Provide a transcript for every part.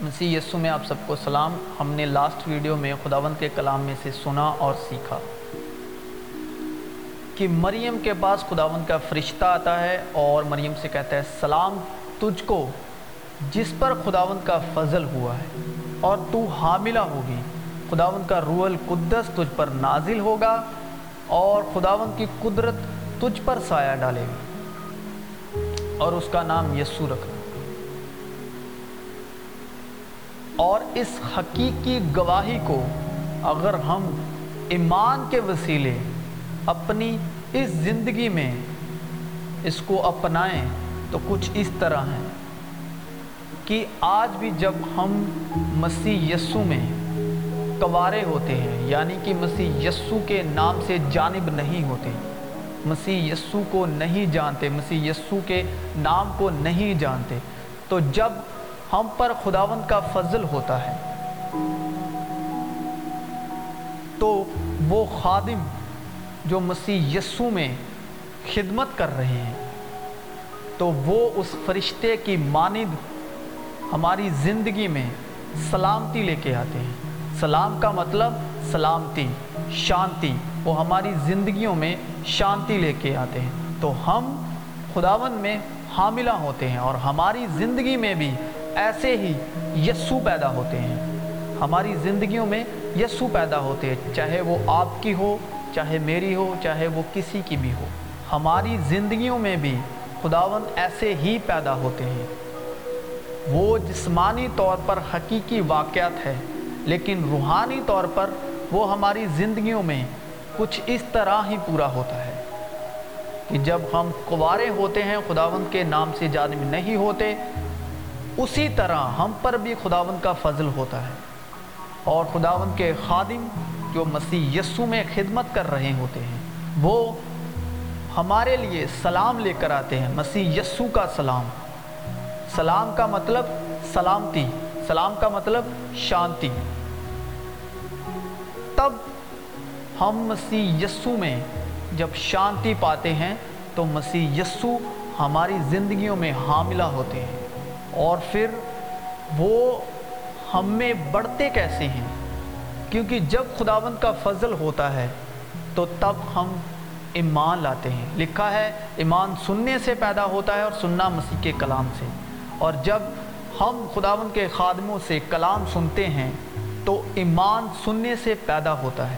مسیح یسو میں آپ سب کو سلام۔ ہم نے لاسٹ ویڈیو میں خداوند کے کلام میں سے سنا اور سیکھا کہ مریم کے پاس خداوند کا فرشتہ آتا ہے اور مریم سے کہتا ہے، سلام، تجھ کو جس پر خداوند کا فضل ہوا ہے اور تو حاملہ ہوگی۔ خداوند کا روح القدس تجھ پر نازل ہوگا اور خداوند کی قدرت تجھ پر سایہ ڈالے گی۔ اور اس کا نام یسو رکھنا۔ اور اس حقیقی گواہی کو اگر ہم ایمان کے وسیلے اپنی اس زندگی میں اس کو اپنائیں تو کچھ اس طرح ہیں کہ آج بھی جب ہم مسیح یسو میں کوارے ہوتے ہیں یعنی کہ مسیح یسو کے نام سے جانب نہیں ہوتے، مسیح یسو کو نہیں جانتے، مسیح یسو کے نام کو نہیں جانتے، تو جب ہم پر خداوند کا فضل ہوتا ہے۔ تو وہ خادم جو مسیح یسو میں خدمت کر رہے ہیں، تو وہ اس فرشتے کی مانند ہماری زندگی میں سلامتی لے کے آتے ہیں۔ سلام کا مطلب سلامتی، شانتی، وہ ہماری زندگیوں میں شانتی لے کے آتے ہیں۔ تو ہم خداون میں حاملہ ہوتے ہیں اور ہماری زندگی میں بھی ایسے ہی یسو پیدا ہوتے ہیں۔ ہماری زندگیوں میں یسو پیدا ہوتے ہیں، چاہے وہ آپ کی ہو، چاہے میری ہو، چاہے وہ کسی کی بھی ہو۔ ہماری زندگیوں میں بھی خداوند ایسے ہی پیدا ہوتے ہیں۔ وہ جسمانی طور پر حقیقی واقعات ہے لیکن روحانی طور پر وہ ہماری زندگیوں میں کچھ اس طرح ہی پورا ہوتا ہے۔ کہ جب ہم قوارے ہوتے ہیں، خداوند کے نام سے جانب نہیں ہوتے اسی طرح ہم پر بھی خداوند کا فضل ہوتا ہے۔ اور خداوند کے خادم جو مسیح یسو میں خدمت کر رہے ہوتے ہیں، وہ ہمارے لیے سلام لے کر آتے ہیں۔ مسیح یسو کا سلام۔ سلام کا مطلب سلامتی، سلام کا مطلب شانتی۔ تب ہم مسیح یسو میں جب شانتی پاتے ہیں، تو مسیح یسو ہماری زندگیوں میں حاملہ ہوتے ہیں۔ اور پھر وہ ہم میں بڑھتے کیسے ہیں؟ کیونکہ جب خداوند کا فضل ہوتا ہے، تو تب ہم ایمان لاتے ہیں۔ لکھا ہے، ایمان سننے سے پیدا ہوتا ہے اور سننا مسیح کے کلام سے۔ اور جب ہم خداوند کے خادموں سے کلام سنتے ہیں، تو ایمان سننے سے پیدا ہوتا ہے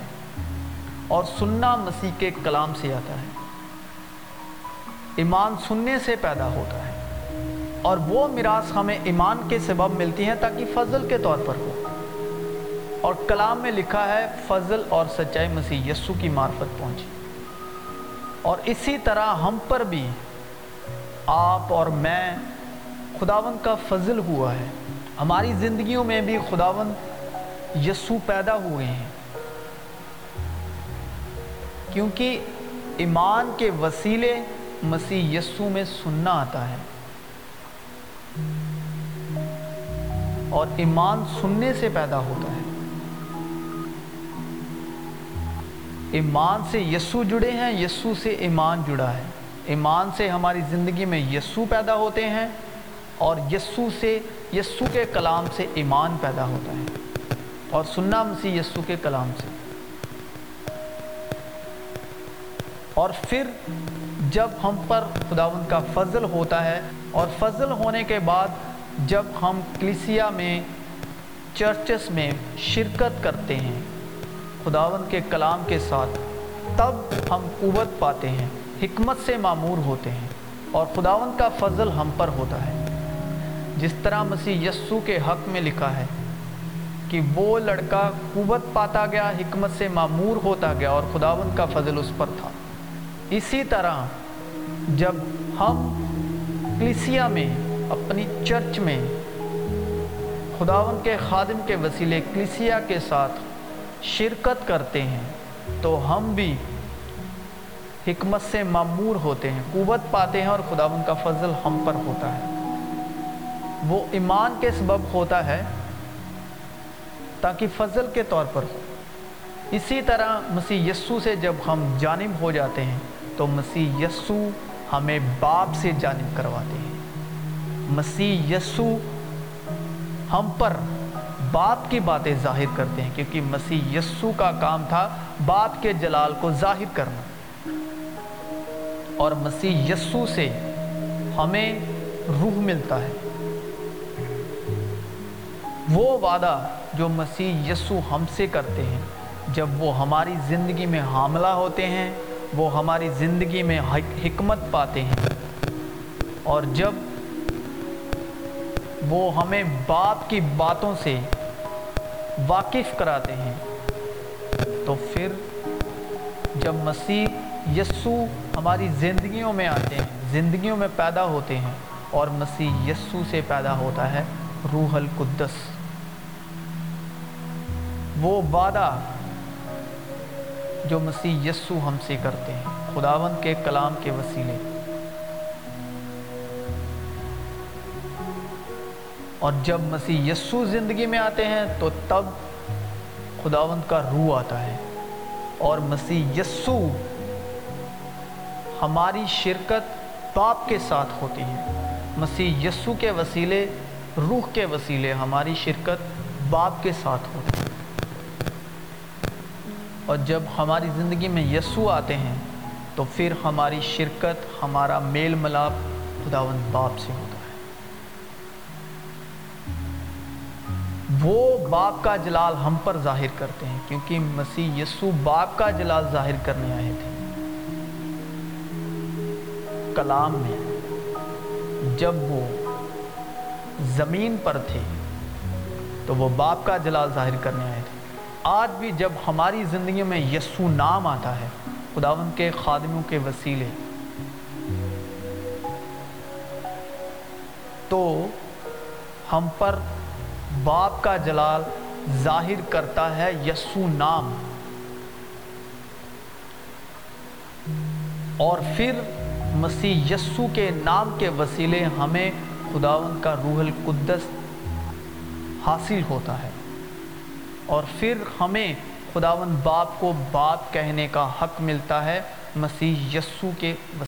اور سننا مسیح کے کلام سے آتا ہے۔ ایمان سننے سے پیدا ہوتا ہے۔ اور وہ میراث ہمیں ایمان کے سبب ملتی ہیں تاکہ فضل کے طور پر ہو۔ اور کلام میں لکھا ہے، فضل اور سچائی مسیح یسو کی معرفت پہنچی۔ اور اسی طرح ہم پر بھی آپ اور میں خداوند کا فضل ہوا ہے۔ ہماری زندگیوں میں بھی خداوند یسو پیدا ہوئے ہیں۔ کیونکہ ایمان کے وسیلے مسیح یسو میں سننا آتا ہے۔ اور ایمان سننے سے پیدا ہوتا ہے۔ ایمان سے یسو جڑے ہیں یسو سے ایمان جڑا ہے۔ ایمان سے ہماری زندگی میں یسو پیدا ہوتے ہیں اور یسو سے یسو کے کلام سے ایمان پیدا ہوتا ہے۔ اور سننا مسیح یسو کے کلام سے۔ اور پھر جب ہم پر خداوند کا فضل ہوتا ہے اور فضل ہونے کے بعد جب ہم کلیسیا میں چرچس میں شرکت کرتے ہیں، خداوند کے کلام کے ساتھ، تب ہم قوت پاتے ہیں، حکمت سے معمور ہوتے ہیں اور خداوند کا فضل ہم پر ہوتا ہے۔ جس طرح مسیح یسو کے حق میں لکھا ہے کہ وہ لڑکا قوت پاتا گیا، حکمت سے معمور ہوتا گیا اور خداوند کا فضل اس پر تھا۔ اسی طرح جب ہم کلیسیا میں اپنی چرچ میں خداوند کے خادم کے وسیلے کلیسیا کے ساتھ شرکت کرتے ہیں، تو ہم بھی حکمت سے معمور ہوتے ہیں، قوت پاتے ہیں اور خداوند کا فضل ہم پر ہوتا ہے۔ وہ ایمان کے سبب ہوتا ہے تاکہ فضل کے طور پر ہو۔ اسی طرح مسیح یسو سے جب ہم جانب ہو جاتے ہیں، تو مسیح یسو ہمیں باپ سے جانب کرواتے ہیں۔ مسیح یسو ہم پر باپ کی باتیں ظاہر کرتے ہیں، کیونکہ مسیح یسو کا کام تھا باپ کے جلال کو ظاہر کرنا۔ اور مسیح یسو سے ہمیں روح ملتا ہے۔ وہ وعدہ جو مسیح یسو ہم سے کرتے ہیں، جب وہ ہماری زندگی میں حاملہ ہوتے ہیں، وہ ہماری زندگی میں حکمت پاتے ہیں۔ اور جب وہ ہمیں باپ کی باتوں سے واقف کراتے ہیں۔ تو پھر جب مسیح یسو ہماری زندگیوں میں آتے ہیں، زندگیوں میں پیدا ہوتے ہیں اور مسیح یسو سے پیدا ہوتا ہے روح القدس۔ وہ وعدہ جو مسیح یسو ہم سے کرتے ہیں، خداوند کے کلام کے وسیلے۔ اور جب مسیح یسو زندگی میں آتے ہیں تو تب خداوند کا روح آتا ہے اور مسیح یسو ہماری شرکت باپ کے ساتھ ہوتی ہے۔ مسیح یسو کے وسیلے، روح کے وسیلے ہماری شرکت باپ کے ساتھ ہوتی ہے۔ اور جب ہماری زندگی میں یسو آتے ہیں تو پھر ہماری شرکت، ہمارا میل ملاپ خداوند باپ سے ہوتا وہ باپ کا جلال ہم پر ظاہر کرتے ہیں، کیونکہ مسیح یسو باپ کا جلال ظاہر کرنے آئے تھے۔ کلام میں جب وہ زمین پر تھے، تو وہ باپ کا جلال ظاہر کرنے آئے تھے۔ آج بھی جب ہماری زندگی میں یسو نام آتا ہے خداون کے خادموں کے وسیلے، تو ہم پر باپ کا جلال ظاہر کرتا ہے یسو نام۔ اور پھر مسیح یسو کے نام کے وسیلے ہمیں خداون کا روح القدس حاصل ہوتا ہے۔ اور پھر ہمیں خداون باپ کو باپ کہنے کا حق ملتا ہے مسیح یسو کے